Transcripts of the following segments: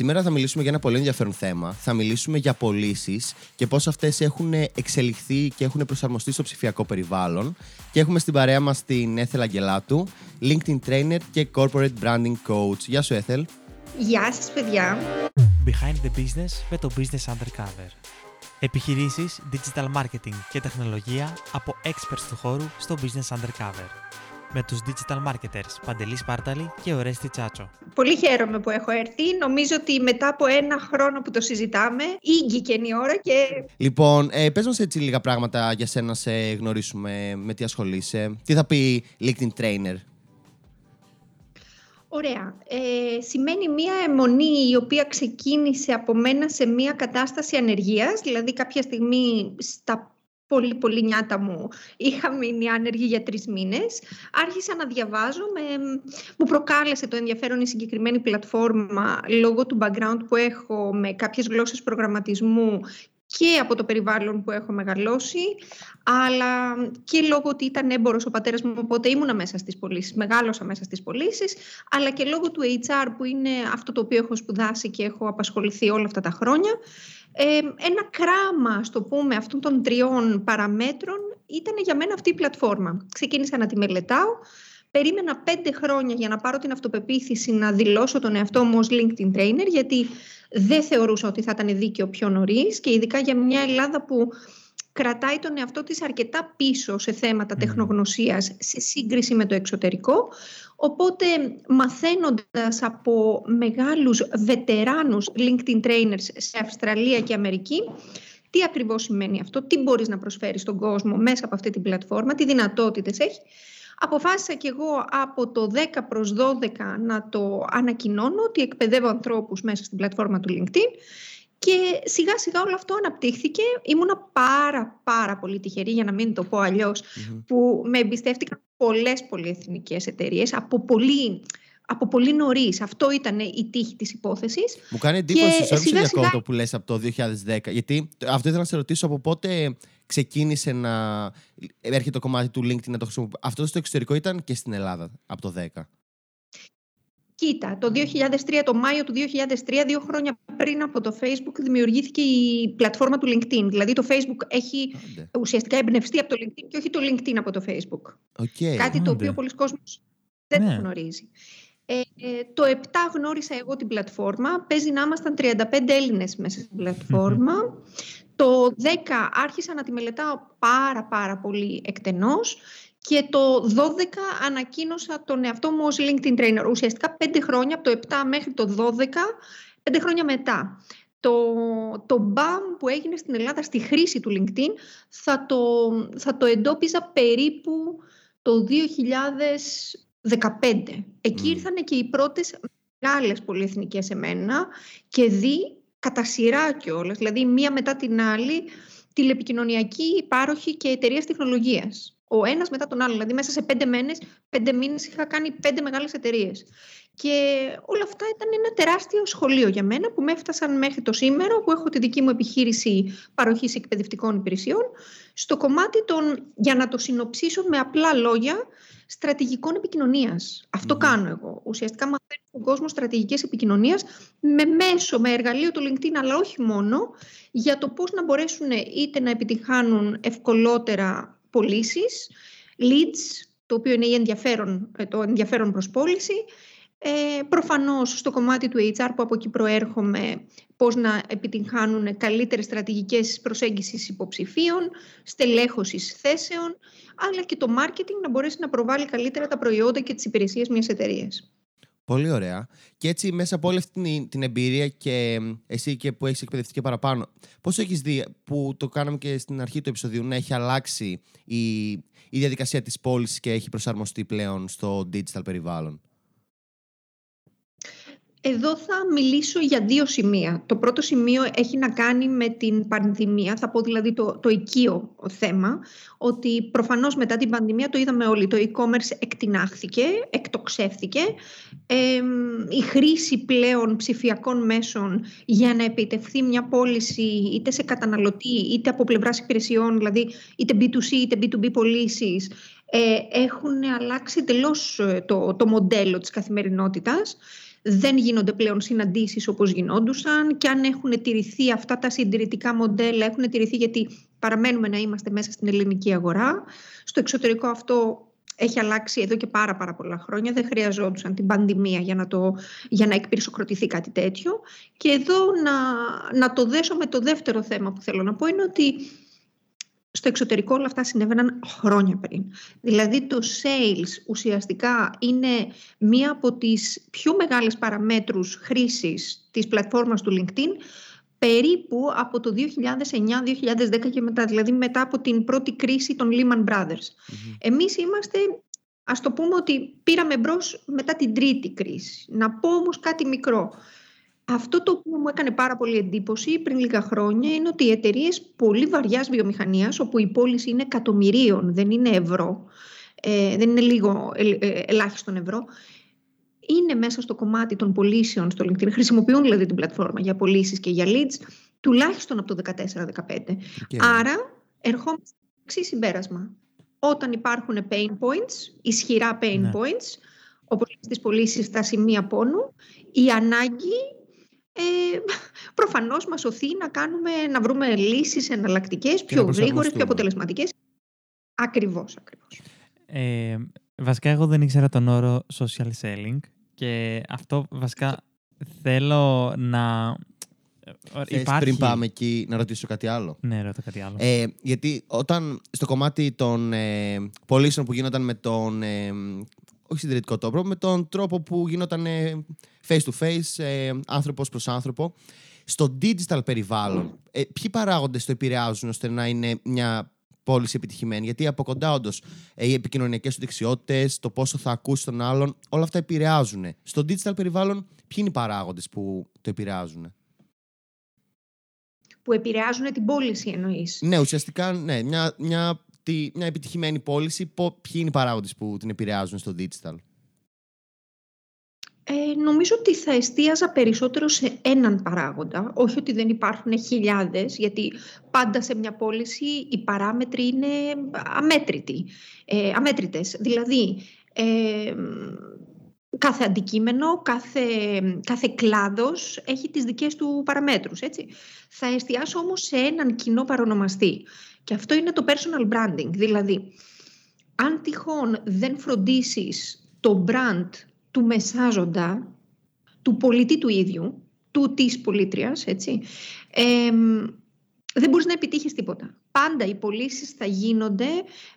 Σήμερα θα μιλήσουμε για ένα πολύ ενδιαφέρον θέμα. Θα μιλήσουμε για πωλήσεις και πώς αυτές έχουν εξελιχθεί και έχουν προσαρμοστεί στο ψηφιακό περιβάλλον. Και έχουμε στην παρέα μας την Έθελ Αγγελάτου, LinkedIn Trainer και Corporate Branding Coach. Γεια σου, Έθελ. Γεια σας, παιδιά. Behind the Business με το Business Undercover. Επιχειρήσεις, digital marketing και τεχνολογία από experts του χώρου στο Business Undercover με τους digital marketers Παντελή Σπάρταλη και Ορέστη Τσάτσο. Πολύ χαίρομαι που έχω έρθει. Νομίζω ότι μετά από ένα χρόνο που το συζητάμε, ήγηκε η ώρα και... Λοιπόν, ε, πες μας έτσι λίγα πράγματα για σένα να σε γνωρίσουμε, με τι ασχολείσαι. Τι θα πει LinkedIn Trainer; Ωραία. Ε, σημαίνει μία αιμονή η οποία ξεκίνησε από μένα σε μία κατάσταση ανεργίας, δηλαδή κάποια στιγμή στα πολύ πολύ νιάτα μου. Είχα μείνει άνεργη για τρεις μήνες. Άρχισα να διαβάζω. Με... Μου προκάλεσε το ενδιαφέρον η συγκεκριμένη πλατφόρμα λόγω του background που έχω με κάποιες γλώσσες προγραμματισμού και από το περιβάλλον που έχω μεγαλώσει, αλλά και λόγω ότι ήταν έμπορος ο πατέρας μου, οπότε ήμουνα μέσα στις πωλήσεις, μεγάλωσα μέσα στις πωλήσεις, αλλά και λόγω του HR που είναι αυτό το οποίο έχω σπουδάσει και έχω απασχοληθεί όλα αυτά τα χρόνια. Ε, ένα κράμα, στο πούμε, αυτών των τριών παραμέτρων ήταν για μένα αυτή η πλατφόρμα. Ξεκίνησα να τη μελετάω. Περίμενα πέντε χρόνια για να πάρω την αυτοπεποίθηση να δηλώσω τον εαυτό μου ως LinkedIn Trainer, γιατί δεν θεωρούσα ότι θα ήταν δίκαιο πιο νωρίς και ειδικά για μια Ελλάδα που κρατάει τον εαυτό της αρκετά πίσω σε θέματα τεχνογνωσίας σε σύγκριση με το εξωτερικό. Οπότε μαθαίνοντας από μεγάλους βετεράνους LinkedIn trainers σε Αυστραλία και Αμερική, τι ακριβώς σημαίνει αυτό, τι μπορείς να προσφέρεις στον κόσμο μέσα από αυτή την πλατφόρμα, τι δυνατότητες έχει. Αποφάσισα και εγώ από το 10 προς 12 να το ανακοινώνω ότι εκπαιδεύω ανθρώπους μέσα στην πλατφόρμα του LinkedIn και σιγά σιγά όλο αυτό αναπτύχθηκε. Ήμουνα πάρα πάρα πολύ τυχερή, για να μην το πω αλλιώς, που με εμπιστεύτηκαν πολλές πολυεθνικές εταιρείες από πολύ, από πολύ νωρίς. Αυτό ήταν η τύχη της υπόθεσης. Μου κάνει εντύπωση, σε σιγά, σιγά... το που λες από το 2010. Γιατί αυτό ήθελα να σε ρωτήσω από πότε ξεκίνησε να έρχεται το κομμάτι του LinkedIn να το χρησιμοποιήσει. Αυτό στο εξωτερικό ήταν και στην Ελλάδα από το 10. Κοίτα, το 2003, το Μάιο του 2003, δύο χρόνια πριν από το Facebook, δημιουργήθηκε η πλατφόρμα του LinkedIn. Δηλαδή το Facebook έχει ουσιαστικά εμπνευστεί από το LinkedIn και όχι το LinkedIn από το Facebook. Okay. Κάτι το οποίο πολλοί κόσμος δεν ναι. γνωρίζει. Ε, ε, το 7 γνώρισα εγώ την πλατφόρμα. Παίζει να ήμασταν 35 Έλληνες μέσα στην πλατφορμα Το 10 άρχισα να τη μελετάω πάρα πάρα πολύ εκτενώς και το 12 ανακοίνωσα τον εαυτό μου ως LinkedIn Trainer. Ουσιαστικά πέντε χρόνια, από το 7 μέχρι το 12, πέντε χρόνια μετά. Το, το BAM που έγινε στην Ελλάδα στη χρήση του LinkedIn θα το, θα το εντόπιζα περίπου το 2015. Εκεί mm. ήρθαν και οι πρώτες μεγάλες πολυεθνικές εμένα και δει κατά σειρά κιόλας, δηλαδή μία μετά την άλλη, τηλεπικοινωνιακή υπάροχη και εταιρείας τεχνολογίας ο ένας μετά τον άλλο. Δηλαδή, μέσα σε πέντε μήνες, πέντε μήνες είχα κάνει πέντε μεγάλες εταιρείες. Και όλα αυτά ήταν ένα τεράστιο σχολείο για μένα που με έφτασαν μέχρι το σήμερα, που έχω τη δική μου επιχείρηση παροχής εκπαιδευτικών υπηρεσιών, στο κομμάτι των, για να το συνοψίσω με απλά λόγια, στρατηγικών επικοινωνίας. Αυτό κάνω εγώ. Ουσιαστικά μαθαίνω στον κόσμο στρατηγικές επικοινωνίας με μέσο, με εργαλείο του LinkedIn, αλλά όχι μόνο, για το πώς να μπορέσουν είτε να επιτυχάνουν ευκολότερα πωλήσεις, leads, το οποίο είναι η ενδιαφέρον, ε, το ενδιαφέρον προς πώληση. Ε, προφανώς στο κομμάτι του HR που από εκεί προέρχομαι πώς να επιτυγχάνουν καλύτερες στρατηγικές προσέγγισης υποψηφίων, στελέχωσης θέσεων, αλλά και το marketing να μπορέσει να προβάλλει καλύτερα τα προϊόντα και τις υπηρεσίες μιας εταιρείας. Πολύ ωραία. Και έτσι μέσα από όλη αυτή την εμπειρία και εσύ και που έχεις εκπαιδευτεί και παραπάνω, πώς έχεις δει που το κάναμε και στην αρχή του επεισοδίου να έχει αλλάξει η, η διαδικασία της πώλησης και έχει προσαρμοστεί πλέον στο digital περιβάλλον; Εδώ θα μιλήσω για δύο σημεία. Το πρώτο σημείο έχει να κάνει με την πανδημία, θα πω δηλαδή το, το οικείο θέμα, ότι προφανώς μετά την πανδημία το είδαμε όλοι, το e-commerce εκτινάχθηκε, εκτοξεύθηκε. η χρήση πλέον ψηφιακών μέσων για να επιτευχθεί μια πώληση είτε σε καταναλωτή είτε από πλευράς υπηρεσιών, δηλαδή είτε B2C είτε B2B πωλήσεις, ε, έχουν αλλάξει τελώς ε, το, το μοντέλο της καθημερινότητας. Δεν γίνονται πλέον συναντήσεις όπως γινόντουσαν και αν έχουν τηρηθεί αυτά τα συντηρητικά μοντέλα, έχουν τηρηθεί γιατί παραμένουμε να είμαστε μέσα στην ελληνική αγορά. Στο εξωτερικό αυτό έχει αλλάξει εδώ και πάρα, πάρα πολλά χρόνια. Δεν χρειαζόντουσαν την πανδημία για να, το, για να εκπυρσοκροτηθεί κάτι τέτοιο. Και εδώ να, να το δέσω με το δεύτερο θέμα που θέλω να πω είναι ότι στο εξωτερικό όλα αυτά συνέβαιναν χρόνια πριν. Δηλαδή το sales ουσιαστικά είναι μία από τις πιο μεγάλες παραμέτρους χρήσης της πλατφόρμας του LinkedIn περίπου από το 2009-2010 και μετά, δηλαδή μετά από την πρώτη κρίση των Lehman Brothers. mm Εμείς είμαστε, ας το πούμε ότι πήραμε μπρος μετά την τρίτη κρίση. Να πω όμως κάτι μικρό. Αυτό το οποίο μου έκανε πάρα πολύ εντύπωση πριν λίγα χρόνια είναι ότι οι εταιρείες πολύ βαριάς βιομηχανίας, όπου η πώληση είναι εκατομμυρίων, δεν είναι ευρώ, ε, δεν είναι λίγο ε, ε, ελάχιστον ευρώ, είναι μέσα στο κομμάτι των πωλήσεων στο LinkedIn, χρησιμοποιούν δηλαδή την πλατφόρμα για πωλήσεις και για leads, τουλάχιστον από το 2014-2015. Άρα, ερχόμαστε στο συμπέρασμα. Όταν υπάρχουν pain points, ισχυρά pain ναι. points, όπως στις πωλήσεις στα σημεία πόνου, η ανάγκη ε, προφανώς μας οθεί να, κάνουμε, να βρούμε λύσεις εναλλακτικές, πιο γρήγορες, πιο αποτελεσματικές. Ακριβώς, ακριβώς. Ε, βασικά εγώ δεν ήξερα τον όρο social selling και αυτό βασικά θέλω να... Θες Υπάρχει... πριν πάμε εκεί να ρωτήσω κάτι άλλο; Ναι, ρωτώ κάτι άλλο. Ε, γιατί όταν στο κομμάτι των ε, πωλήσεων που γίνονταν με τον ε, όχι συντηρητικό τρόπο, με τον τρόπο που γινόταν ε, face to face, ε, άνθρωπος προς άνθρωπο. Στο digital περιβάλλον, ε, ποιοι παράγοντες το επηρεάζουν ώστε να είναι μια πώληση επιτυχημένη; Γιατί από κοντά όντως ε, οι επικοινωνιακές του δεξιότητες, το πόσο θα ακούσει τον άλλον, όλα αυτά επηρεάζουν. Στο digital περιβάλλον, ποιοι είναι οι παράγοντες που το επηρεάζουν. Που επηρεάζουν την πώληση, εννοείς; Ναι, ουσιαστικά ναι, μια, μια τη, μια επιτυχημένη πώληση, ποιοι είναι οι παράγοντες που την επηρεάζουν στο digital; Ε, νομίζω ότι θα εστίαζα περισσότερο σε έναν παράγοντα. Όχι ότι δεν υπάρχουν χιλιάδες, γιατί πάντα σε μια πώληση οι παράμετροι είναι αμέτρητοι, ε, αμέτρητες. Δηλαδή, ε, κάθε αντικείμενο, κάθε, κάθε κλάδος έχει τις δικές του παραμέτρους. Έτσι. Θα εστιάσω όμως σε έναν κοινό παρονομαστή. Και αυτό είναι το personal branding. Δηλαδή, αν τυχόν δεν φροντίσεις το brand του μεσάζοντα, του πολιτή του ίδιου, του της πολίτριας, έτσι, δεν μπορείς να επιτύχεις τίποτα. Πάντα οι πωλήσεις θα γίνονται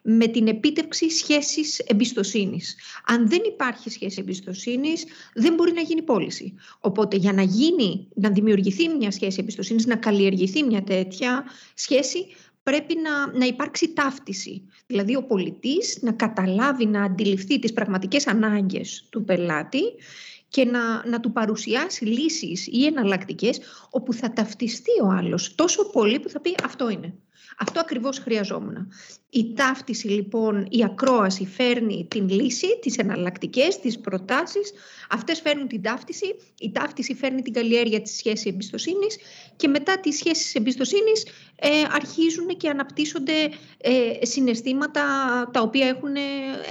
με την επίτευξη σχέσης εμπιστοσύνης. Αν δεν υπάρχει σχέση εμπιστοσύνης, δεν μπορεί να γίνει πώληση. Οπότε για να γίνει, να δημιουργηθεί μια σχέση εμπιστοσύνης, να καλλιεργηθεί μια τέτοια σχέση, πρέπει να, να υπάρξει ταύτιση. Δηλαδή ο πολιτής να καταλάβει, να αντιληφθεί τις πραγματικές ανάγκες του πελάτη και να, να του παρουσιάσει λύσεις ή εναλλακτικές όπου θα ταυτιστεί ο άλλος τόσο πολύ που θα πει αυτό είναι. Αυτό ακριβώς χρειαζόμουν. Η ταύτιση λοιπόν, η ακρόαση φέρνει την λύση, τις εναλλακτικές, τις προτάσεις. Αυτές φέρνουν την ταύτιση. Η ταύτιση φέρνει την καλλιέργεια της σχέσης εμπιστοσύνης και μετά τις σχέσεις εμπιστοσύνης ε, αρχίζουν και αναπτύσσονται ε, συναισθήματα τα οποία έχουν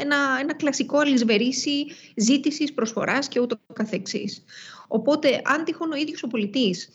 ένα, ένα κλασικό αλυσβερίσι ζήτησης, προσφοράς και ούτω καθεξής. Οπότε, αν τυχόν ο ίδιος ο πολιτής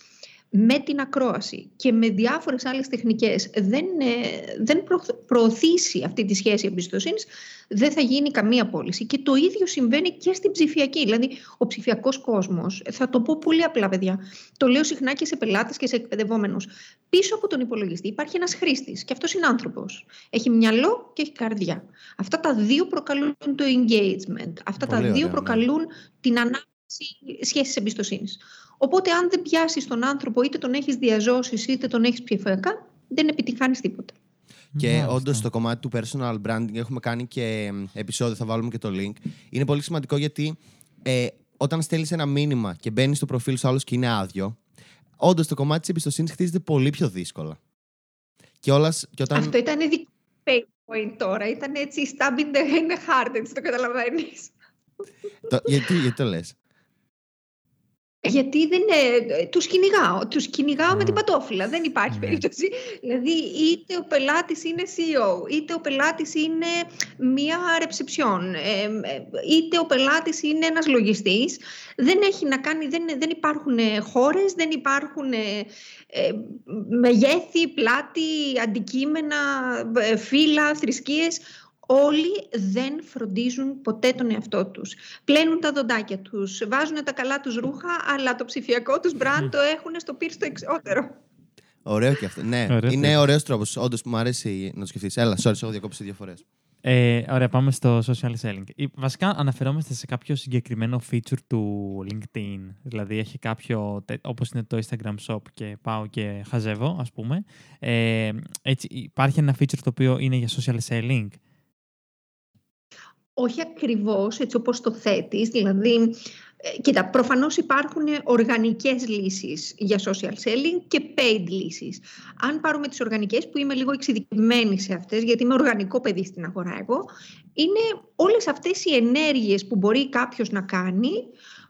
με την ακρόαση και με διάφορες άλλες τεχνικές δεν, ε, δεν προωθήσει αυτή τη σχέση εμπιστοσύνης, δεν θα γίνει καμία πώληση. Και το ίδιο συμβαίνει και στην ψηφιακή. Δηλαδή, ο ψηφιακός κόσμος, θα το πω πολύ απλά, παιδιά. Το λέω συχνά και σε πελάτες και σε εκπαιδευόμενους. Πίσω από τον υπολογιστή υπάρχει ένας χρήστης και αυτός είναι άνθρωπος. Έχει μυαλό και έχει καρδιά. Αυτά τα δύο προκαλούν το engagement. Αυτά τα δύο ναι. προκαλούν την ανάπτυξη σχέσης εμπιστοσύνης. Οπότε, αν δεν πιάσεις τον άνθρωπο, είτε τον έχεις διαζώσεις, είτε τον έχεις ψηφιακά, δεν επιτυχάνεις τίποτα. Και όντως στο κομμάτι του personal branding έχουμε κάνει και επεισόδιο, θα βάλουμε και το link. Είναι πολύ σημαντικό γιατί ε, όταν στέλνεις ένα μήνυμα και μπαίνεις στο προφίλ σου άλλος και είναι άδειο, όντως το κομμάτι της εμπιστοσύνης χτίζεται πολύ πιο δύσκολα. Και όλας, και όταν... Αυτό ήταν δικό pain point τώρα. Ήταν έτσι stabbing the heart, έτσι το καταλαβαίνεις. γιατί, γιατί το λες; Γιατί δεν είναι, τους κυνηγάω, τους κυνηγάω με την πατόφυλλα, δεν υπάρχει ναι. περίπτωση. Δηλαδή είτε ο πελάτης είναι CEO, είτε ο πελάτης είναι μία ρεψιψιόν, είτε ο πελάτης είναι ένας λογιστής. Δεν έχει να κάνει, δεν, δεν υπάρχουν χώρες, δεν υπάρχουν ε, μεγέθη, πλάτη, αντικείμενα, ε, φύλλα, θρησκείες όλοι δεν φροντίζουν ποτέ τον εαυτό τους. Πλένουν τα δοντάκια τους, βάζουν τα καλά τους ρούχα, αλλά το ψηφιακό τους μπραντ το έχουν στο πύρστο εξώτερο. Ωραίο και αυτό. Ναι, είναι ωραίος τρόπος. Όντως μου αρέσει να το σκεφτείς. Έλα, sorry, έχω διακόψει δύο φορές. Ε, ωραία, πάμε στο social selling. Βασικά αναφερόμαστε σε κάποιο συγκεκριμένο feature του LinkedIn. Δηλαδή έχει κάποιο, όπως είναι το Instagram Shop και πάω και χαζεύω, ας πούμε. Ε, έτσι, υπάρχει ένα feature το οποίο είναι για social selling όχι ακριβώς έτσι όπως το θέτεις, δηλαδή ε, Κοίτα, προφανώς υπάρχουν οργανικές λύσεις για social selling και paid λύσεις. Αν πάρουμε τις οργανικές, που είμαι λίγο εξειδικευμένη σε αυτές, γιατί είμαι οργανικό παιδί στην αγορά εγώ, είναι όλες αυτές οι ενέργειες που μπορεί κάποιος να κάνει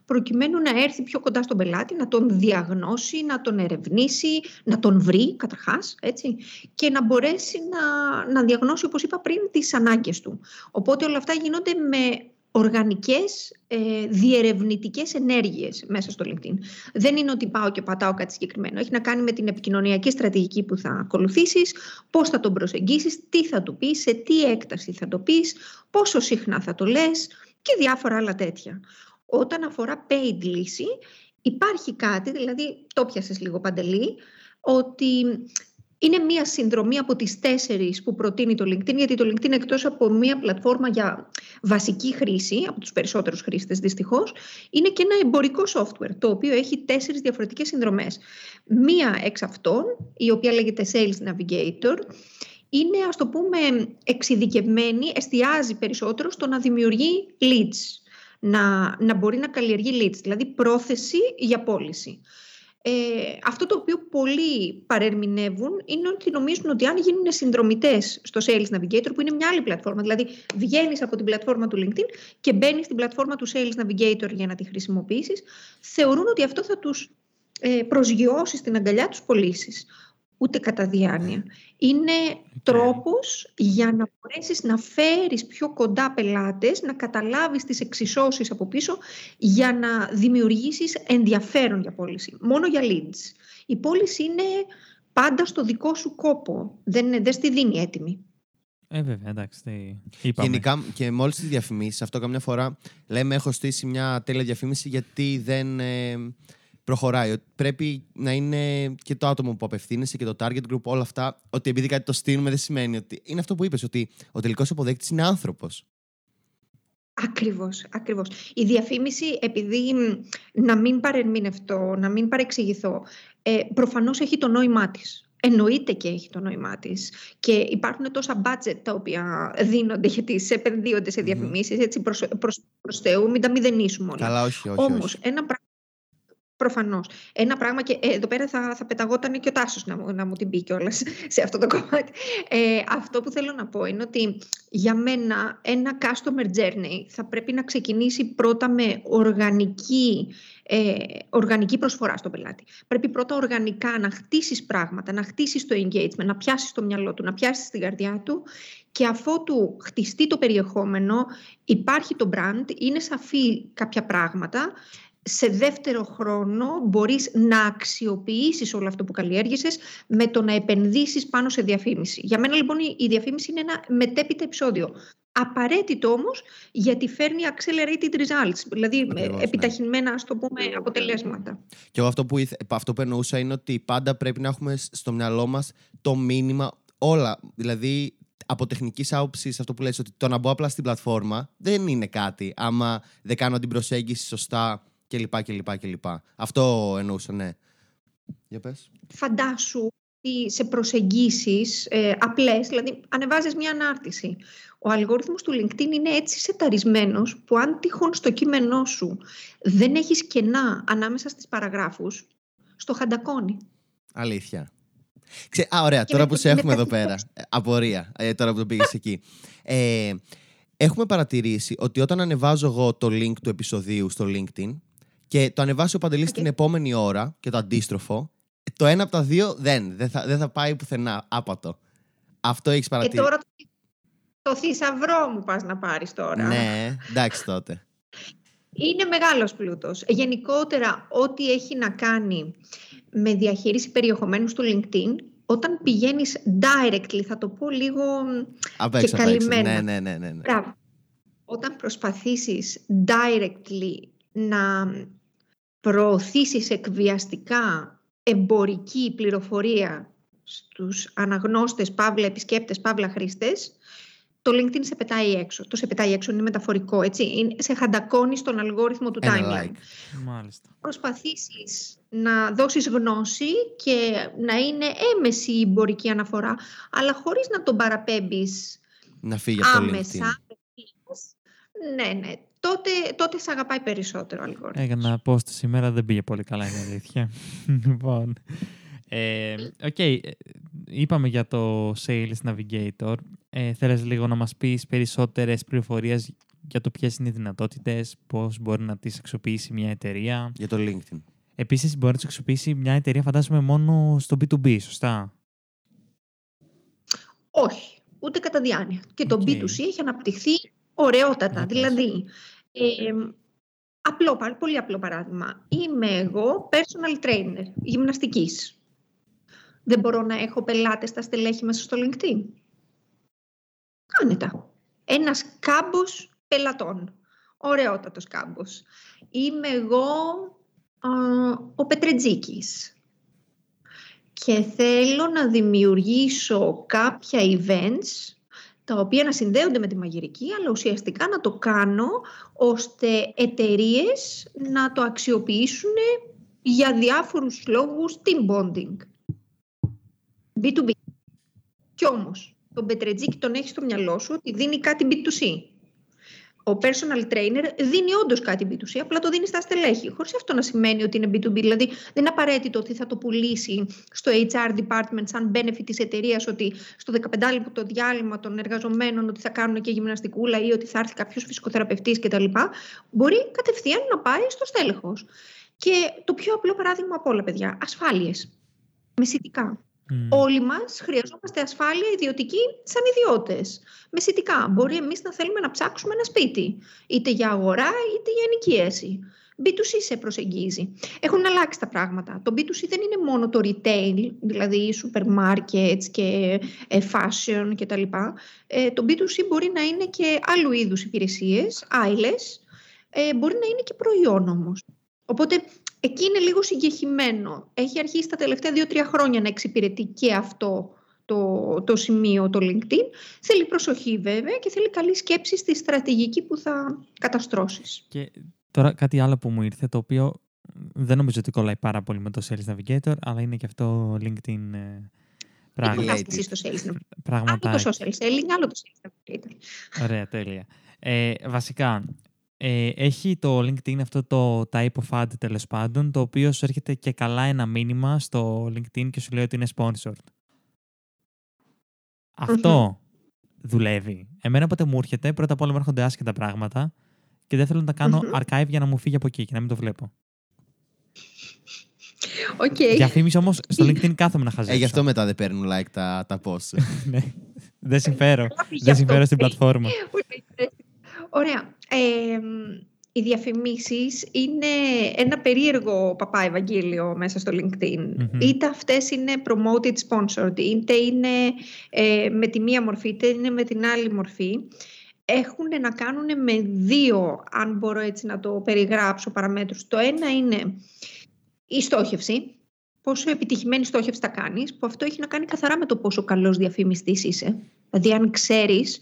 προκειμένου να έρθει πιο κοντά στον πελάτη, να τον διαγνώσει, να τον ερευνήσει, να τον βρει καταρχάς, έτσι, και να μπορέσει να, να διαγνώσει, όπως είπα πριν, τις ανάγκες του. Οπότε όλα αυτά γίνονται με οργανικές ε, διερευνητικές ενέργειες μέσα στο LinkedIn. Δεν είναι ότι πάω και πατάω κάτι συγκεκριμένο. Έχει να κάνει με την επικοινωνιακή στρατηγική που θα ακολουθήσεις, πώς θα τον προσεγγίσεις, τι θα του πεις, σε τι έκταση θα το πεις, πόσο συχνά θα το λες και διάφορα άλλα τέτοια. Όταν αφορά paid λύση, υπάρχει κάτι, δηλαδή το πιασες λίγο παντελή, ότι είναι μία συνδρομή από τις τέσσερις που προτείνει το LinkedIn, γιατί το LinkedIn εκτός από μία πλατφόρμα για βασική χρήση, από τους περισσότερους χρήστες δυστυχώς, είναι και ένα εμπορικό software, το οποίο έχει τέσσερις διαφορετικές συνδρομές. Μία εξ αυτών, η οποία λέγεται Sales Navigator, είναι ας το πούμε εξειδικευμένη, εστιάζει περισσότερο στο να δημιουργεί leads να, να μπορεί να καλλιεργεί leads, δηλαδή πρόθεση για πώληση. Ε, αυτό το οποίο πολλοί παρερμηνεύουν είναι ότι νομίζουν ότι αν γίνουν συνδρομητές στο Sales Navigator, που είναι μια άλλη πλατφόρμα, δηλαδή βγαίνεις από την πλατφόρμα του LinkedIn και μπαίνεις στην πλατφόρμα του Sales Navigator για να τη χρησιμοποιήσεις, θεωρούν ότι αυτό θα τους ε, προσγειώσει στην αγκαλιά τους πωλήσεις ούτε κατά διάνοια. Είναι τρόπος για να μπορέσεις να φέρεις πιο κοντά πελάτες, να καταλάβεις τις εξισώσεις από πίσω για να δημιουργήσεις ενδιαφέρον για πώληση. Μόνο για leads. Η πώληση είναι πάντα στο δικό σου κόπο. Δεν, δεν στη δίνει έτοιμη. Ε, βέβαια, εντάξει. Είπαμε. Γενικά και με όλε τις διαφημίσεις, αυτό καμιά φορά λέμε: Έχω στήσει μια τέλεια διαφήμιση γιατί δεν. Ε, προχωράει. Πρέπει να είναι και το άτομο που απευθύνεσαι και το target group, όλα αυτά. Ότι επειδή κάτι το στείλουμε δεν σημαίνει ότι. Είναι αυτό που είπες, ότι ο τελικός αποδέκτη είναι άνθρωπος. Ακριβώς, ακριβώς. Η διαφήμιση, επειδή να μην παρερμηνευτώ, να μην παρεξηγηθώ, ε, προφανώς έχει το νόημά της. Εννοείται και έχει το νόημά της. Και υπάρχουν τόσα budget τα οποία δίνονται γιατί σε επενδύονται σε διαφημίσεις. Mm. Έτσι προ Θεού, μην τα μηδενίσουμε όλα. Καλά, όχι, όχι. Όμως, ένα πράγμα Προφανώς. Ένα πράγμα και ε, εδώ πέρα θα, θα πεταγόταν και ο Τάσος να, να μου την πει κιόλας σε αυτό το κομμάτι. Ε, αυτό που θέλω να πω είναι ότι για μένα ένα customer journey θα πρέπει να ξεκινήσει πρώτα με οργανική, ε, οργανική προσφορά στον πελάτη. Πρέπει πρώτα οργανικά να χτίσεις πράγματα, να χτίσεις το engagement, να πιάσεις το μυαλό του, να πιάσεις την καρδιά του και αφότου χτιστεί το περιεχόμενο, υπάρχει το brand, είναι σαφή κάποια πράγματα, σε δεύτερο χρόνο μπορείς να αξιοποιήσεις όλο αυτό που καλλιέργησες με το να επενδύσεις πάνω σε διαφήμιση. Για μένα λοιπόν η διαφήμιση είναι ένα μετέπειτα επεισόδιο. Απαραίτητο όμως γιατί φέρνει accelerated results, δηλαδή Ακριβώς, ναι. επιταχυνμένα ας το πούμε αποτελέσματα. Και εγώ αυτό που, αυτό που εννοούσα είναι ότι πάντα πρέπει να έχουμε στο μυαλό μας το μήνυμα όλα. Δηλαδή από τεχνικής άποψης, αυτό που λες ότι το να μπω απλά στην πλατφόρμα δεν είναι κάτι. Άμα δεν κάνω την προσέγγιση σωστά κλπ. κλπ, κλπ. Αυτό εννοούσα, ναι. Για πες. Φαντάσου ότι σε προσεγγίσεις ε, απλές, δηλαδή ανεβάζεις μια ανάρτηση. Ο αλγόριθμος του LinkedIn είναι έτσι σεταρισμένος που αν τυχόν στο κείμενό σου δεν έχεις κενά ανάμεσα στις παραγράφους, στο χαντακώνει. Αλήθεια. Ξέ, α, ωραία, τώρα που σε έχουμε εδώ πέρα. Ε, απορία, ε, τώρα που το πήγες εκεί. Ε, έχουμε παρατηρήσει ότι όταν ανεβάζω εγώ το link του επεισοδίου στο LinkedIn, και το ανεβάσει ο Παντελής την επόμενη ώρα και το αντίστροφο, το ένα από τα δύο δεν, δεν θα, δεν θα πάει πουθενά, άπατο. Αυτό έχεις παρατηρήσει. Ε, τώρα το θησαυρό μου πας να πάρεις τώρα. Ναι, εντάξει τότε. Είναι μεγάλος πλούτος. Γενικότερα, ό,τι έχει να κάνει με διαχείριση περιεχομένου στο LinkedIn, όταν πηγαίνεις directly, θα το πω λίγο και καλυμμένα. Ναι, ναι, ναι, ναι, ναι. Όταν προσπαθήσεις directly να προωθήσεις εκβιαστικά εμπορική πληροφορία στους αναγνώστες, παύλα επισκέπτες, παύλα χρήστες, το LinkedIn σε πετάει έξω. Το σε πετάει έξω είναι μεταφορικό, έτσι. Είναι, σε χαντακώνει στον αλγόριθμο του timeline. Like. Μάλιστα. Προσπαθήσεις να δώσεις γνώση και να είναι έμεση η εμπορική αναφορά, αλλά χωρίς να τον παραπέμπεις να φύγει από άμεσα. Ναι, ναι. Τότε, τότε σε αγαπάει περισσότερο ο αλγόριθμος. Έκανα post σήμερα, δεν πήγε πολύ καλά, είναι αλήθεια. λοιπόν, ε, okay, είπαμε για το Sales Navigator. Ε, θέλεις λίγο να μας πεις περισσότερες πληροφορίες για το ποιες είναι οι δυνατότητες, πώς μπορεί να τις αξιοποιήσει μια εταιρεία. Για το LinkedIn. Επίσης μπορεί να τις αξιοποιήσει μια εταιρεία φαντάζομαι μόνο στο B2B, σωστά; Όχι, ούτε κατά διάνοια. Και το B2C έχει αναπτυχθεί ωραιότατα. Δηλαδή, ε, απλό, πολύ απλό παράδειγμα. Είμαι εγώ personal trainer γυμναστικής. Δεν μπορώ να έχω πελάτες στα στελέχη μέσα στο LinkedIn. Άνετα. Ένας κάμπος πελατών. Ωραιότατος κάμπος. Είμαι εγώ ο Πετρετζίκης και θέλω να δημιουργήσω κάποια events τα οποία να συνδέονται με τη μαγειρική, αλλά ουσιαστικά να το κάνω ώστε εταιρείες να το αξιοποιήσουν για διάφορους λόγους team bonding. B2B. Κι όμως, τον Πετρετζίκη τον έχει στο μυαλό σου ότι δίνει κάτι B2C. Ο personal trainer δίνει όντως κάτι B2C, απλά το δίνει στα στελέχη. Χωρίς αυτό να σημαίνει ότι είναι B2B. Δηλαδή, δεν είναι απαραίτητο ότι θα το πουλήσει στο HR department σαν benefit της εταιρείας, ότι στο 15 λεπτό διάλειμμα των εργαζομένων ότι θα κάνουν και γυμναστικούλα ή ότι θα έρθει κάποιος φυσικοθεραπευτής κτλ. Μπορεί κατευθείαν να πάει στο στέλεχος. Και το πιο απλό παράδειγμα από όλα, παιδιά, ασφάλειες. Μεσητικά. Mm. Όλοι μας χρειαζόμαστε ασφάλεια ιδιωτική σαν ιδιώτες. Μεσητικά. Μπορεί εμείς να θέλουμε να ψάξουμε ένα σπίτι. Είτε για αγορά είτε για ενοικίαση. B2C σε προσεγγίζει. Έχουν αλλάξει τα πράγματα. Το B2C δεν είναι μόνο το retail, δηλαδή σούπερ markets και ε, fashion κτλ. Ε, το B2C μπορεί να είναι και άλλου είδους υπηρεσίες, άειλες, ε, μπορεί να είναι και προϊόν όμως. Οπότε εκεί είναι λίγο συγκεχημένο. Έχει αρχίσει τα τελευταία δύο-τρία χρόνια να εξυπηρετεί και αυτό το, το σημείο το LinkedIn. Θέλει προσοχή βέβαια και θέλει καλή σκέψη στη στρατηγική που θα καταστρώσεις. Και τώρα κάτι άλλο που μου ήρθε, το οποίο δεν νομίζω ότι κολλάει πάρα πολύ με το Sales Navigator, αλλά είναι και αυτό LinkedIn ε, πράγμα. Έχει στο Sales Navigator. Άλλο το social selling, άλλο το Sales Navigator. Ωραία, τέλεια. Ε, βασικά, ε, έχει το LinkedIn αυτό το type of ad τέλος πάντων, το οποίο σου έρχεται και καλά ένα μήνυμα στο LinkedIn και σου λέει ότι είναι sponsored. αυτο δουλεύει. Εμένα όποτε μου έρχεται, πρώτα απ' όλα μου έρχονται άσχετα πράγματα και δεν θέλω να τα κάνω archive για να μου φύγει από εκεί και να μην το βλέπω. Okay. Διαφήμιση όμως στο LinkedIn κάθομαι να χαζέψω. Ε, γι' αυτό μετά δεν παίρνουν like τα, τα posts. ναι. Δεν συμφέρω. δεν συμφέρω στην πλατφόρμα. Ωραία. Ε, οι διαφημίσεις είναι ένα περίεργο παπά Ευαγγέλιο μέσα στο LinkedIn. Είτε αυτές είναι promoted sponsored, είτε είναι ε, με τη μία μορφή, είτε είναι με την άλλη μορφή. Έχουν να κάνουν με δύο, αν μπορώ έτσι να το περιγράψω, παραμέτρους. Το ένα είναι η στόχευση, πόσο επιτυχημένη στόχευση θα κάνεις, που αυτό έχει να κάνει καθαρά με το πόσο καλός διαφημιστής είσαι. Δηλαδή αν ξέρεις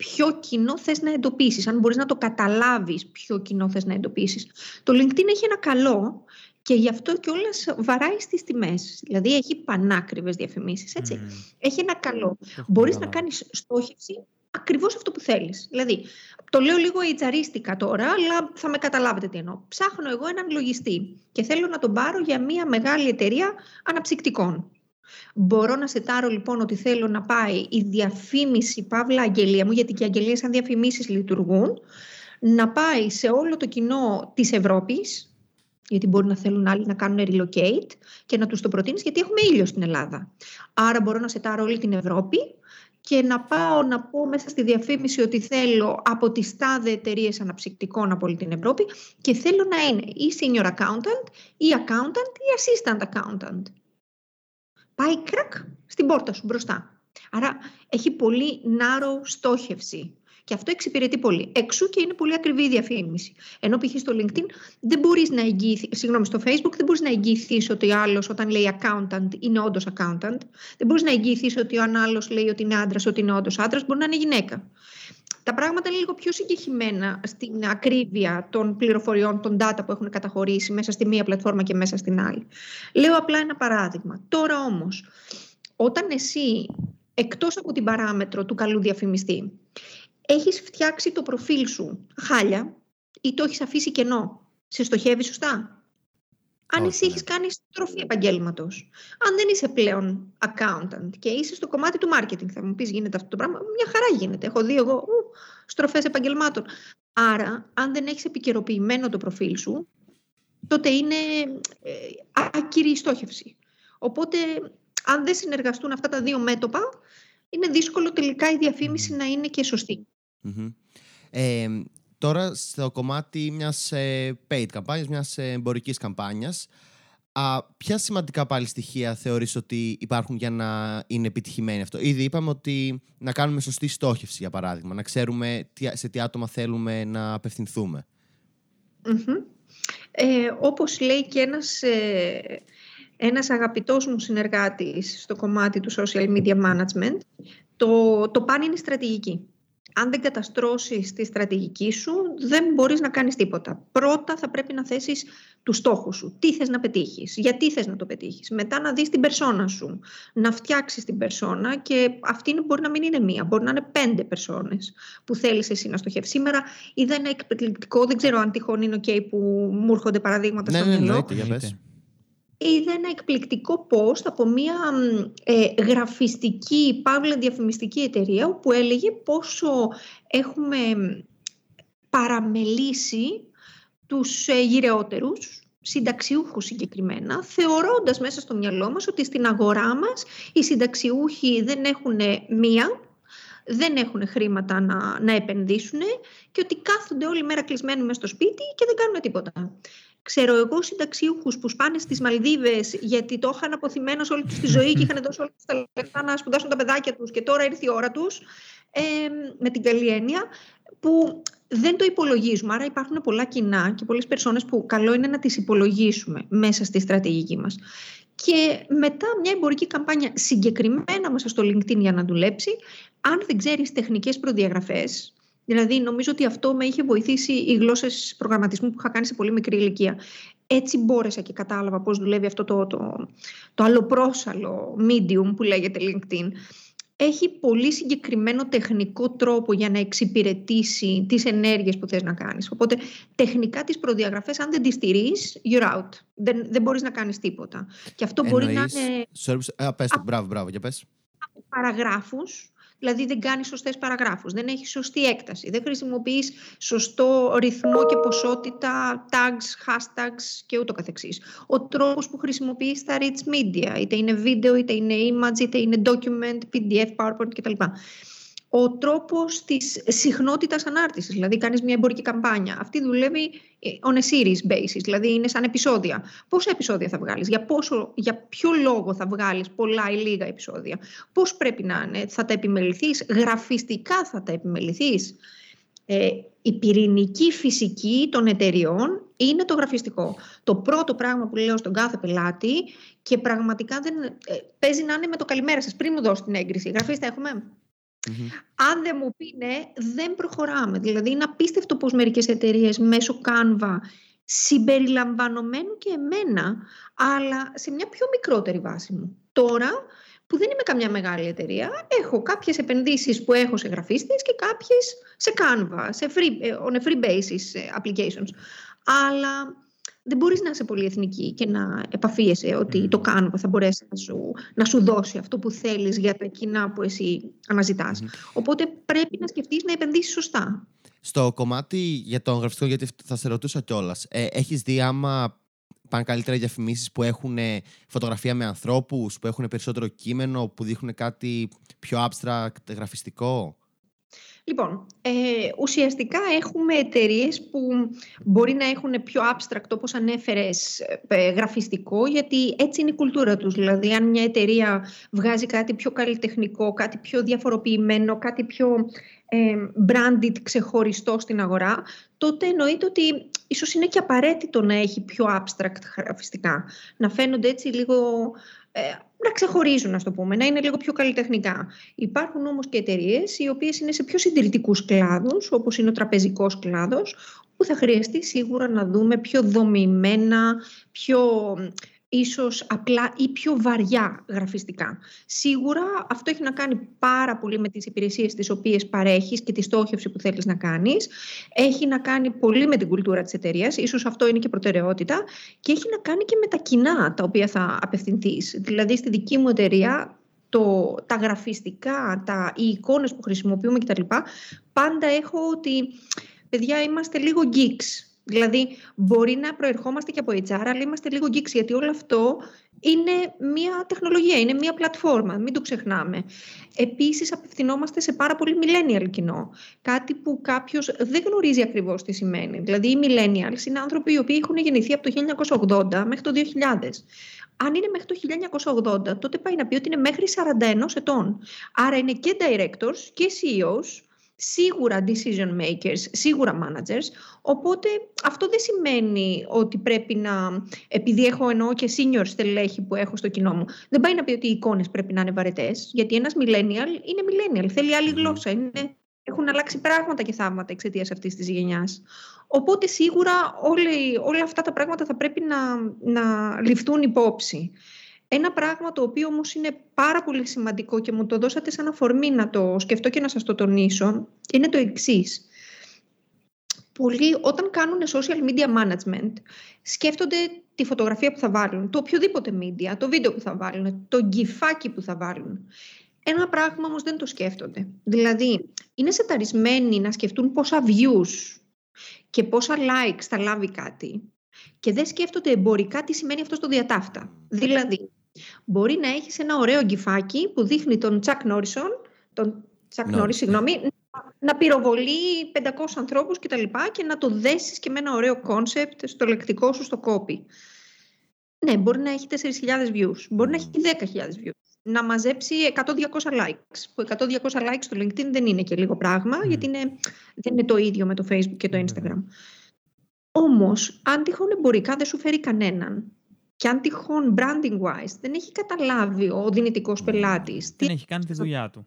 ποιο κοινό θες να εντοπίσεις, αν μπορείς να το καταλάβεις ποιο κοινό θες να εντοπίσεις. Το LinkedIn έχει ένα καλό και γι' αυτό και όλες βαράει στις τιμές. Δηλαδή έχει πανάκριβες διαφημίσεις, έτσι. Έχει ένα καλό. Μπορείς να κάνεις στόχευση ακριβώς αυτό που θέλεις. Δηλαδή, το λέω λίγο ιτσαρίστικα τώρα, αλλά θα με καταλάβετε τι εννοώ. Ψάχνω εγώ έναν λογιστή και θέλω να τον πάρω για μια μεγάλη εταιρεία αναψυκτικών. Μπορώ να σετάρω λοιπόν ότι θέλω να πάει η διαφήμιση παύλα αγγελία μου, γιατί και οι αγγελίες σαν διαφημίσεις λειτουργούν, να πάει σε όλο το κοινό της Ευρώπης, γιατί μπορεί να θέλουν άλλοι να κάνουν relocate και να τους το προτείνεις γιατί έχουμε ήλιο στην Ελλάδα. Άρα μπορώ να σετάρω όλη την Ευρώπη και να πάω να πω μέσα στη διαφήμιση ότι θέλω από τις τάδε εταιρείες αναψυκτικών από όλη την Ευρώπη και θέλω να είναι ή senior accountant ή accountant ή assistant accountant. Πάει κρακ στην πόρτα σου μπροστά. Άρα έχει πολύ narrow στόχευση. Και αυτό εξυπηρετεί πολύ. Εξού και είναι πολύ ακριβή η διαφήμιση. Ενώ π.χ. στο LinkedIn δεν μπορείς να εγγυηθεί, συγγνώμη, στο Facebook δεν μπορείς να εγγυηθείς ότι ο άλλος όταν λέει accountant είναι όντως accountant. Δεν μπορείς να εγγυηθείς ότι ο άλλος λέει ότι είναι άντρας, ότι είναι όντως άντρας, μπορεί να είναι γυναίκα. Τα πράγματα είναι λίγο πιο συγκεκριμένα στην ακρίβεια των πληροφοριών, των data που έχουν καταχωρήσει μέσα στη μία πλατφόρμα και μέσα στην άλλη. Λέω απλά ένα παράδειγμα. Τώρα όμως, όταν εσύ, εκτός από την παράμετρο του καλού διαφημιστή, έχεις φτιάξει το προφίλ σου χάλια ή το έχεις αφήσει κενό, σε στοχεύει σωστά; Αν εσύ έχεις κάνει στροφή επαγγέλματος, αν δεν είσαι πλέον accountant και είσαι στο κομμάτι του marketing, θα μου πεις γίνεται αυτό το πράγμα. Μια χαρά γίνεται. Έχω δει εγώ στροφές επαγγελμάτων. Άρα, αν δεν έχεις επικαιροποιημένο το προφίλ σου, τότε είναι ε, άκυρη η στόχευση. Οπότε, αν δεν συνεργαστούν αυτά τα δύο μέτωπα, είναι δύσκολο τελικά η διαφήμιση να είναι και σωστη Ε, τώρα στο κομμάτι μιας ε, paid καμπάνιας, μιας ε, εμπορικής καμπάνιας, α, ποια σημαντικά πάλι στοιχεία θεωρείς ότι υπάρχουν για να είναι επιτυχημένη αυτό; Ήδη είπαμε ότι να κάνουμε σωστή στόχευση, για παράδειγμα, να ξέρουμε σε τι άτομα θέλουμε να απευθυνθούμε. Ε, όπως λέει και ένας, ε, ένας αγαπητός μου συνεργάτης στο κομμάτι του social media management, το, το πάνε είναι στρατηγική αν δεν καταστρώσεις τη στρατηγική σου, δεν μπορείς να κάνεις τίποτα. Πρώτα θα πρέπει να θέσεις τους στόχους σου. Τι θες να πετύχεις, γιατί θες να το πετύχεις. Μετά να δεις την περσόνα σου, να φτιάξεις την περσόνα και αυτή μπορεί να μην είναι μία, μπορεί να είναι πέντε περσόνες που θέλεις εσύ να στοχεύσεις. Σήμερα είδα ένα εκπληκτικό, δεν ξέρω αν τυχόν είναι ok που μου έρχονται παραδείγματα ναι, στο ναι, μυαλό. Ναι, ναι, είδα ένα εκπληκτικό post από μια ε, γραφιστική, παύλα διαφημιστική εταιρεία όπου έλεγε πόσο έχουμε παραμελήσει τους ε, γυρεότερους, συνταξιούχους συγκεκριμένα, θεωρώντας μέσα στο μυαλό μας ότι στην αγορά μας οι συνταξιούχοι δεν έχουν μία, δεν έχουν χρήματα να, να επενδύσουν και ότι κάθονται όλη μέρα κλεισμένοι μέσα στο σπίτι και δεν κάνουν τίποτα. Ξέρω εγώ συνταξιούχους που σπάνε στις Μαλδίβες γιατί το είχαν αποθυμένος όλη τους τη ζωή και είχαν δώσει όλα τους τα λεφτά να σπουδάσουν τα παιδάκια τους και τώρα ήρθε η ώρα τους. Ε, με την καλή έννοια, που δεν το υπολογίζουμε. Άρα υπάρχουν πολλά κοινά και πολλές περσόνες που καλό είναι να τις υπολογίσουμε μέσα στη στρατηγική μας. Και μετά μια εμπορική καμπάνια συγκεκριμένα μέσα στο LinkedIn για να δουλέψει, αν δεν ξέρεις τεχνικές προδιαγραφές, Δηλαδή, νομίζω ότι αυτό με είχε βοηθήσει οι γλώσσες προγραμματισμού που είχα κάνει σε πολύ μικρή ηλικία. Έτσι μπόρεσα και κατάλαβα πώς δουλεύει αυτό το, το, το αλλοπρόσαλο medium που λέγεται LinkedIn. Έχει πολύ συγκεκριμένο τεχνικό τρόπο για να εξυπηρετήσει τις ενέργειες που θες να κάνεις. Οπότε τεχνικά τις προδιαγραφές, αν δεν τις στηρείς, you're out. Δεν, δεν μπορείς να κάνεις τίποτα. Και αυτό μπορεί να είναι... Sorry, πες το, μπράβο, μπράβο, για πες. Παραγράφους Δηλαδή δεν κάνεις σωστές παραγράφους, δεν έχεις σωστή έκταση, δεν χρησιμοποιείς σωστό ρυθμό και ποσότητα, tags, hashtags και ούτω καθεξής. Ο τρόπος που χρησιμοποιείς τα rich media, είτε είναι βίντεο, είτε είναι image, είτε είναι document, PDF, PowerPoint κτλ ο τρόπος της συχνότητας ανάρτησης. Δηλαδή κάνεις μια εμπορική καμπάνια. Αυτή δουλεύει ε, on a series basis, δηλαδή είναι σαν επεισόδια. Πόσα επεισόδια θα βγάλεις, για, πόσο, για ποιο λόγο θα βγάλεις πολλά ή λίγα επεισόδια, πώς πρέπει να είναι, θα τα επιμεληθείς, γραφιστικά θα τα επιμεληθείς. Ε, η πυρηνική φυσική των εταιριών είναι το γραφιστικό. Το πρώτο πράγμα που λέω στον κάθε πελάτη και πραγματικά δεν, ε, παίζει να είναι με το καλημέρα σας πριν μου δώσεις την έγκριση. Γραφίστε έχουμε. Αν δεν μου πει ναι, δεν προχωράμε. Δηλαδή είναι απίστευτο πως μερικές εταιρείες μέσω Canva συμπεριλαμβανομένου και εμένα, αλλά σε μια πιο μικρότερη βάση μου. Τώρα που δεν είμαι καμιά μεγάλη εταιρεία, έχω κάποιες επενδύσεις που έχω σε γραφίστες και κάποιες σε Canva, σε free, ε, on a free basis ε, applications. Αλλά δεν μπορείς να είσαι πολυεθνική και να επαφίεσαι ότι το Canva θα μπορέσει να σου, να σου δώσει αυτό που θέλεις για τα κοινά που εσύ αναζητάς. Οπότε πρέπει να σκεφτείς να επενδύσεις σωστά. Στο κομμάτι για τον γραφιστικό, γιατί θα σε ρωτούσα κιόλας, ε, έχεις δει άμα πάνε καλύτερα οι διαφημίσεις που έχουν φωτογραφία με ανθρώπους, που έχουν περισσότερο κείμενο, που δείχνουν κάτι πιο abstract γραφιστικό; Λοιπόν, ε, ουσιαστικά έχουμε εταιρείες που μπορεί να έχουν πιο abstract, όπως ανέφερες, ε, γραφιστικό, γιατί έτσι είναι η κουλτούρα τους. Δηλαδή, αν μια εταιρεία βγάζει κάτι πιο καλλιτεχνικό, κάτι πιο διαφοροποιημένο, κάτι πιο ε, branded ξεχωριστό στην αγορά, τότε εννοείται ότι ίσως είναι και απαραίτητο να έχει πιο abstract γραφιστικά. Να φαίνονται έτσι λίγο ε, να ξεχωρίζουν, να το πούμε, να είναι λίγο πιο καλλιτεχνικά. Υπάρχουν όμως και εταιρείες οι οποίες είναι σε πιο συντηρητικούς κλάδους, όπως είναι ο τραπεζικός κλάδος, που θα χρειαστεί σίγουρα να δούμε πιο δομημένα, πιο ίσως απλά ή πιο βαριά γραφιστικά. Σίγουρα αυτό έχει να κάνει πάρα πολύ με τις υπηρεσίες τις οποίες παρέχεις και τη στόχευση που θέλεις να κάνεις. Έχει να κάνει πολύ με την κουλτούρα της εταιρείας, ίσως αυτό είναι και προτεραιότητα και έχει να κάνει και με τα κοινά τα οποία θα απευθυνθείς. Δηλαδή στη δική μου εταιρεία το, τα γραφιστικά, τα, οι εικόνες που χρησιμοποιούμε κτλ. Πάντα έχω ότι παιδιά είμαστε λίγο geeks Δηλαδή, μπορεί να προερχόμαστε και από HR, αλλά είμαστε λίγο geeks, γιατί όλο αυτό είναι μια τεχνολογία, είναι μια πλατφόρμα, μην το ξεχνάμε. Επίσης, απευθυνόμαστε σε πάρα πολύ millennial κοινό, κάτι που κάποιος δεν γνωρίζει ακριβώς τι σημαίνει. Δηλαδή, οι millennials είναι άνθρωποι οι οποίοι έχουν γεννηθεί από το 1980 μέχρι το 2000. Αν είναι μέχρι το 1980, τότε πάει να πει ότι είναι μέχρι 41 ετών. Άρα είναι και directors και CEOs, σίγουρα decision makers, σίγουρα managers, οπότε αυτό δεν σημαίνει ότι πρέπει να, επειδή έχω εννοώ και senior στελέχη που έχω στο κοινό μου, δεν πάει να πει ότι οι εικόνες πρέπει να είναι βαρετές, γιατί ένας millennial είναι millennial, θέλει άλλη γλώσσα, είναι, έχουν αλλάξει πράγματα και θαύματα εξαιτίας αυτής της γενιάς. Οπότε σίγουρα όλοι, όλα αυτά τα πράγματα θα πρέπει να, να ληφθούν υπόψη. Ένα πράγμα το οποίο όμως είναι πάρα πολύ σημαντικό και μου το δώσατε σαν αφορμή να το σκεφτώ και να σας το τονίσω, είναι το εξής. Πολλοί όταν κάνουν social media management σκέφτονται τη φωτογραφία που θα βάλουν, το οποιοδήποτε media, το βίντεο που θα βάλουν, το γκυφάκι που θα βάλουν. Ένα πράγμα όμως δεν το σκέφτονται. Δηλαδή, είναι σεταρισμένοι να σκεφτούν πόσα views και πόσα likes θα λάβει κάτι και δεν σκέφτονται εμπορικά τι σημαίνει αυτό στο διά ταύτα. Δηλαδή, Μπορεί να έχεις ένα ωραίο gif-άκι που δείχνει τον Τσακ Νόρισον, τον Τσακ no. Νόρις, συγγνώμη, να πυροβολεί 500 ανθρώπους και τα λοιπά και να το δέσεις και με ένα ωραίο concept στο λεκτικό σου στο copy. Ναι, μπορεί να έχει 4.000 views, μπορεί να έχει 10.000 views. Να μαζέψει 100-200 likes. Που 100-200 likes στο LinkedIn δεν είναι και λίγο πράγμα, γιατί είναι, δεν είναι το ίδιο με το Facebook και το Instagram. Mm. Όμως, αν τυχόν εμπορικά δεν σου φέρει κανέναν και αν τυχόν branding wise δεν έχει καταλάβει ο δυνητικός πελάτης. Δεν έχει κάνει τη δουλειά του.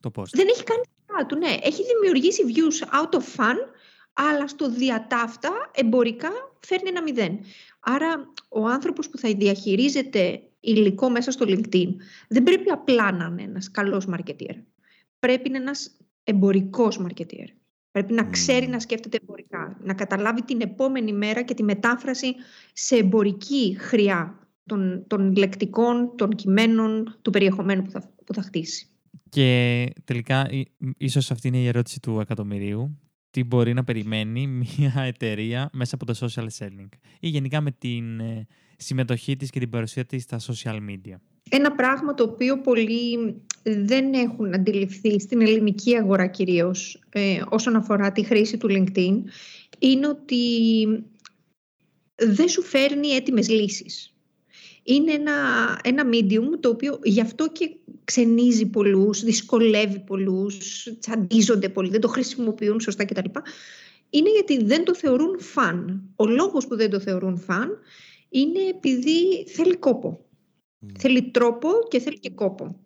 Το post. Δεν έχει κάνει τη δουλειά του, ναι. Έχει δημιουργήσει views out of fun, αλλά στο διατάφτα εμπορικά φέρνει ένα μηδέν. Άρα ο άνθρωπος που θα διαχειρίζεται υλικό μέσα στο LinkedIn δεν πρέπει απλά να είναι ένας καλός marketer. Πρέπει να είναι ένας εμπορικός marketer. Πρέπει να ξέρει να σκέφτεται εμπορικά, να καταλάβει την επόμενη μέρα και τη μετάφραση σε εμπορική χρειά των, των λεκτικών, των κειμένων, του περιεχομένου που θα, που θα χτίσει. Και τελικά, ίσως αυτή είναι η ερώτηση του εκατομμυρίου. Τι μπορεί να περιμένει μια εταιρεία μέσα από το social selling ή γενικά με την ε, συμμετοχή της και την παρουσία της στα social media. Ένα πράγμα το οποίο πολλοί δεν έχουν αντιληφθεί στην ελληνική αγορά κυρίως ε, όσον αφορά τη χρήση του LinkedIn είναι ότι δεν σου φέρνει έτοιμες λύσεις. Είναι ένα, ένα medium το οποίο γι' αυτό και ξενίζει πολλούς, δυσκολεύει πολλούς, τσαντίζονται πολύ, δεν το χρησιμοποιούν σωστά κτλ. Είναι γιατί δεν το θεωρούν φαν. Ο λόγος που δεν το θεωρούν φαν είναι επειδή θέλει κόπο. Θέλει τρόπο και θέλει και κόπο.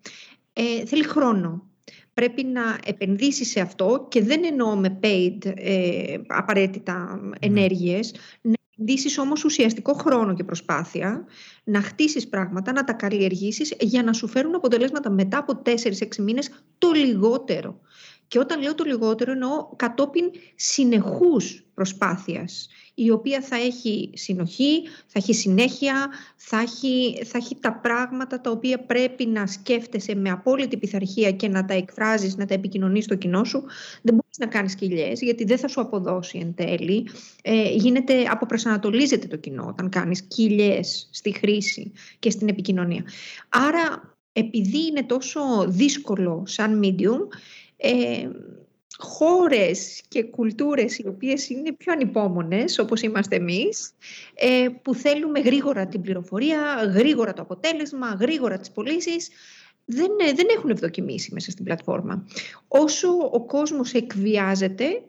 Ε, θέλει χρόνο. Πρέπει να επενδύσει σε αυτό και δεν εννοώ με paid ε, απαραίτητα ενέργειες, να επενδύσεις όμως ουσιαστικό χρόνο και προσπάθεια, να χτίσεις πράγματα, να τα καλλιεργήσεις για να σου φέρουν αποτελέσματα μετά από 4-6 μήνες το λιγότερο. Και όταν λέω το λιγότερο εννοώ κατόπιν συνεχούς προσπάθειας η οποία θα έχει συνοχή, θα έχει συνέχεια, θα έχει, θα έχει τα πράγματα τα οποία πρέπει να σκέφτεσαι με απόλυτη πειθαρχία και να τα εκφράζεις, να τα επικοινωνείς στο κοινό σου. Δεν μπορείς να κάνεις κοιλιές γιατί δεν θα σου αποδώσει εν τέλει. Ε, γίνεται, αποπροσανατολίζεται το κοινό όταν κάνεις κοιλιές στη χρήση και στην επικοινωνία. Άρα επειδή είναι τόσο δύσκολο σαν medium, ε, χώρες και κουλτούρες οι οποίες είναι πιο ανυπόμονες όπως είμαστε εμείς ε, που θέλουμε γρήγορα την πληροφορία, γρήγορα το αποτέλεσμα, γρήγορα τις πωλήσεις. Δεν, ε, δεν έχουν ευδοκιμήσει μέσα στην πλατφόρμα. Όσο ο κόσμος εκβιάζεται,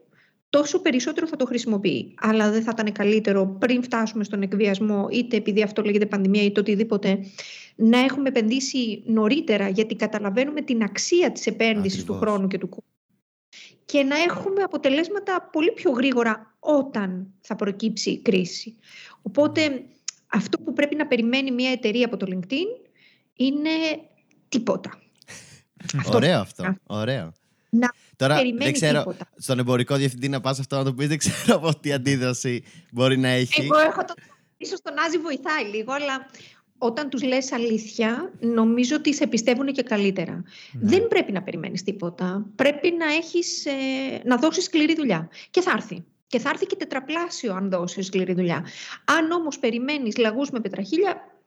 τόσο περισσότερο θα το χρησιμοποιεί. Αλλά δεν θα ήταν καλύτερο πριν φτάσουμε στον εκβιασμό, είτε επειδή αυτό λέγεται πανδημία είτε οτιδήποτε, να έχουμε επενδύσει νωρίτερα, γιατί καταλαβαίνουμε την αξία της επένδυσης του χρόνου και του κόσμου και να έχουμε αποτελέσματα πολύ πιο γρήγορα όταν θα προκύψει η κρίση. Οπότε αυτό που πρέπει να περιμένει μια εταιρεία από το LinkedIn είναι τίποτα. Ωραίο αυτό. Ωραίο. Να Τώρα περιμένει δεν ξέρω, τίποτα. στον εμπορικό διευθυντή να πας αυτό να το πεις, δεν ξέρω από τι αντίδραση μπορεί να έχει. Εγώ έχω το... Ίσως τον Άζη βοηθάει λίγο, αλλά όταν τους λες αλήθεια, νομίζω ότι σε πιστεύουν και καλύτερα. Ναι. Δεν πρέπει να περιμένεις τίποτα. Πρέπει να, έχεις, ε, να δώσεις σκληρή δουλειά. Και θα έρθει. Και θα έρθει και τετραπλάσιο αν δώσεις σκληρή δουλειά. Αν όμως περιμένεις λαγούς με πετραχίλια,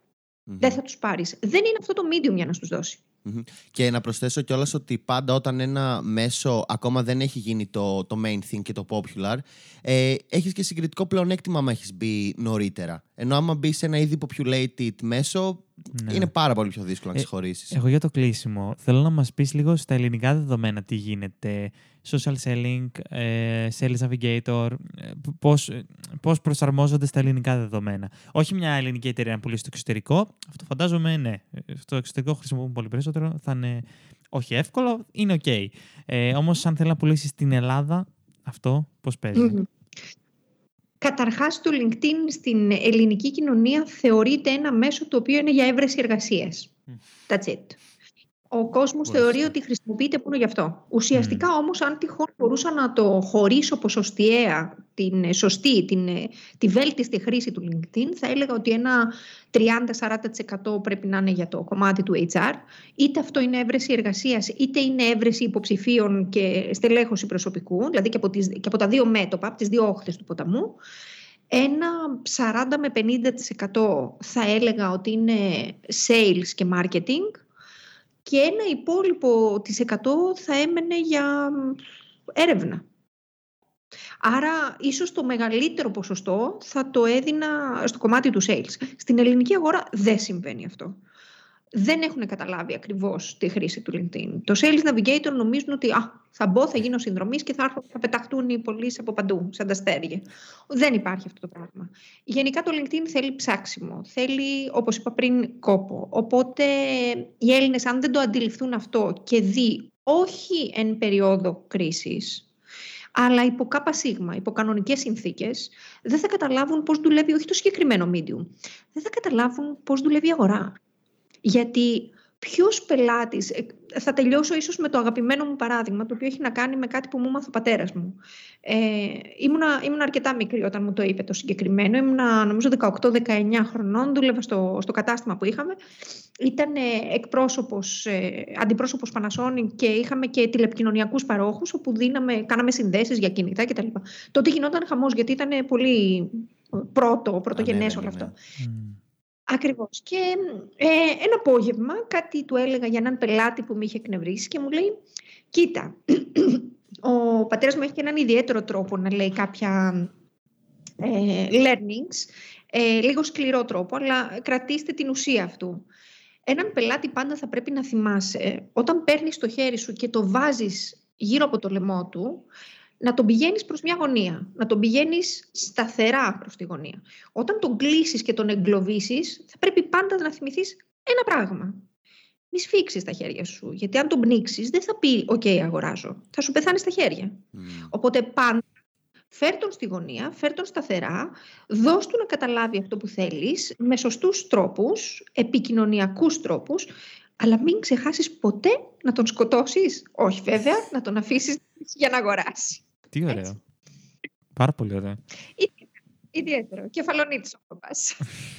Μμμ. δεν θα τους πάρεις. Δεν είναι αυτό το medium για να τους δώσει. Μμμ. Και να προσθέσω κιόλας ότι πάντα όταν ένα μέσο ακόμα δεν έχει γίνει το, το main thing και το popular, ε, έχεις και συγκριτικό πλεονέκτημα άμα έχεις μπει νωρίτερα. Ενώ άμα μπει σε ένα ήδη populated μέσο, Ναι. είναι πάρα πολύ πιο δύσκολο να Ε, ξεχωρίσεις. Εγώ για το κλείσιμο θέλω να μας πεις λίγο στα ελληνικά δεδομένα τι γίνεται. Social selling, ε, sales navigator, ε, πώς, ε, πώς προσαρμόζονται στα ελληνικά δεδομένα. Όχι μια ελληνική εταιρεία να πουλήσει στο εξωτερικό. Αυτό φαντάζομαι ναι. Ε, Στο εξωτερικό χρησιμοποιούν πολύ περισσότερο. Θα είναι όχι εύκολο, είναι οκ. Ε, όμως αν θέλει να πουλήσεις στην Ελλάδα, αυτό πώς παίζει; Μμμ. Καταρχάς, το LinkedIn στην ελληνική κοινωνία θεωρείται ένα μέσο το οποίο είναι για έβρεση εργασίας. Μμ. That's it. Ο κόσμος Μάλιστα. θεωρεί ότι χρησιμοποιείται μόνο γι' αυτό. Ουσιαστικά όμως, αν τυχόν μπορούσα να το χωρίσω ποσοστιαία, την ε, σωστή, την, ε, τη βέλτιστη χρήση του LinkedIn, θα έλεγα ότι ένα 30-40% πρέπει να είναι για το κομμάτι του HR. Είτε αυτό είναι έβρεση εργασίας, είτε είναι έβρεση υποψηφίων και στελέχωση προσωπικού, δηλαδή και από, τις, και από τα δύο μέτωπα, από τις δύο όχθες του ποταμού. Ένα 40 με 50% θα έλεγα ότι είναι sales και marketing και ένα υπόλοιπο της 100 θα έμενε για έρευνα. Άρα, ίσως το μεγαλύτερο ποσοστό θα το έδινα στο κομμάτι του sales. Στην ελληνική αγορά δεν συμβαίνει αυτό. Δεν έχουν καταλάβει ακριβώς τη χρήση του LinkedIn. Το Sales Navigator νομίζουν ότι α, θα μπω, θα γίνω συνδρομής και θα, έρθω, θα πεταχτούν οι πωλήσει από παντού, σαν τα αστέρια. Δεν υπάρχει αυτό το πράγμα. Γενικά το LinkedIn θέλει ψάξιμο, θέλει, όπως είπα πριν, κόπο. Οπότε οι Έλληνες, αν δεν το αντιληφθούν αυτό και δει όχι εν περίοδο κρίσης, αλλά υπό κάπα σίγμα, υπό κανονικές συνθήκες, δεν θα καταλάβουν πώς δουλεύει όχι το συγκεκριμένο medium. Δεν θα καταλάβουν πώς δουλεύει η αγορά. Γιατί ποιος πελάτης, ε, θα τελειώσω ίσως με το αγαπημένο μου παράδειγμα, το οποίο έχει να κάνει με κάτι που μου έμαθε ο πατέρας μου. Ε, ήμουνα, ήμουνα αρκετά μικρή όταν μου το είπε το συγκεκριμένο. Ήμουνα νομίζω 18-19 χρονών, δούλευα στο, στο κατάστημα που είχαμε. Ήταν ε, εκπρόσωπος, ε, αντιπρόσωπος Panasonic και είχαμε και τηλεπικοινωνιακούς παρόχους όπου δίναμε, κάναμε συνδέσεις για κινητά κτλ. Τότε γινόταν χαμός γιατί ήταν πολύ πρώτο, πρωτογενές ναι, όλο ναι, ναι. αυτό. Μμ. Ακριβώς. Και ε, ένα απόγευμα κάτι του έλεγα για έναν πελάτη που με είχε εκνευρίσει και μου λέει «Κοίτα, ο πατέρας μου έχει και έναν ιδιαίτερο τρόπο να λέει κάποια ε, learnings, ε, λίγο σκληρό τρόπο, αλλά κρατήστε την ουσία αυτού. Έναν πελάτη πάντα θα πρέπει να θυμάσαι, όταν παίρνεις το χέρι σου και το βάζεις γύρω από το λαιμό του, να τον πηγαίνεις προς μια γωνία, να τον πηγαίνεις σταθερά προς τη γωνία. Όταν τον κλείσεις και τον εγκλωβίσεις, θα πρέπει πάντα να θυμηθείς ένα πράγμα. Μη σφίξεις τα χέρια σου, γιατί αν τον πνίξεις δεν θα πει «ΟΚ, αγοράζω». Θα σου πεθάνει στα χέρια. Μμ. Οπότε πάντα φέρ τον στη γωνία, φέρ τον σταθερά, δώσ' του να καταλάβει αυτό που θέλεις με σωστούς τρόπους, επικοινωνιακούς τρόπους, αλλά μην ξεχάσεις ποτέ να τον σκοτώσεις. Όχι βέβαια, να τον αφήσεις για να αγοράσει. Τι ωραίο. Έτσι. Πάρα πολύ ωραίο. Ιδιαίτερο. Κεφαλονίτης ο πας.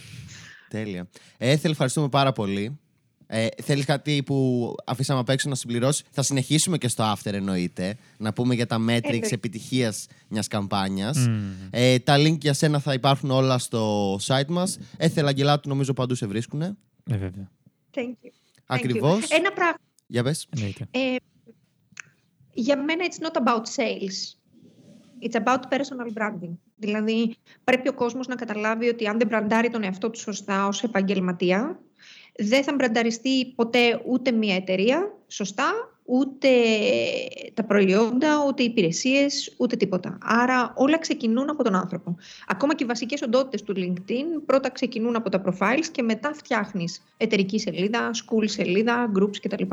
Τέλεια. Έθελ, ευχαριστούμε πάρα πολύ. Ε, θέλεις κάτι που αφήσαμε απ' έξω να συμπληρώσει; Θα συνεχίσουμε και στο after εννοείται. Να πούμε για τα metrics ε, επιτυχίας μιας καμπάνιας. Ε, τα link για σένα θα υπάρχουν όλα στο site μας. Έθελα Αγγελάτου νομίζω παντού σε βρίσκουν. Ε, βέβαια. Thank you. Ακριβώς. Ένα πράγμα. Για πες. Ε, για μένα it's not about sales. It's about personal branding. Δηλαδή πρέπει ο κόσμος να καταλάβει ότι αν δεν μπραντάρει τον εαυτό του σωστά ως επαγγελματία, δεν θα μπρανταριστεί ποτέ ούτε μια εταιρεία σωστά, ούτε τα προϊόντα, ούτε οι υπηρεσίες, ούτε τίποτα. Άρα όλα ξεκινούν από τον άνθρωπο. Ακόμα και οι βασικές οντότητες του LinkedIn πρώτα ξεκινούν από τα profiles και μετά φτιάχνεις εταιρική σελίδα, school σελίδα, groups κτλ.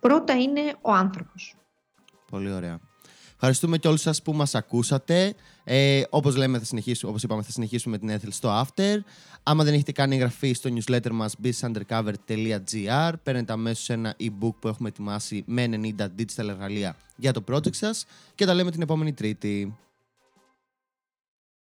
Πρώτα είναι ο άνθρωπος. Πολύ ωραία. Ευχαριστούμε και όλους σας που μας ακούσατε. Ε, όπως, λέμε, θα συνεχίσουμε, όπως είπαμε, θα συνεχίσουμε με την Ethel στο After. Άμα δεν έχετε κάνει εγγραφή στο newsletter μας businessundercover.gr παίρνετε αμέσως ένα e-book που έχουμε ετοιμάσει με 90 digital εργαλεία για το project σας και τα λέμε την επόμενη Τρίτη.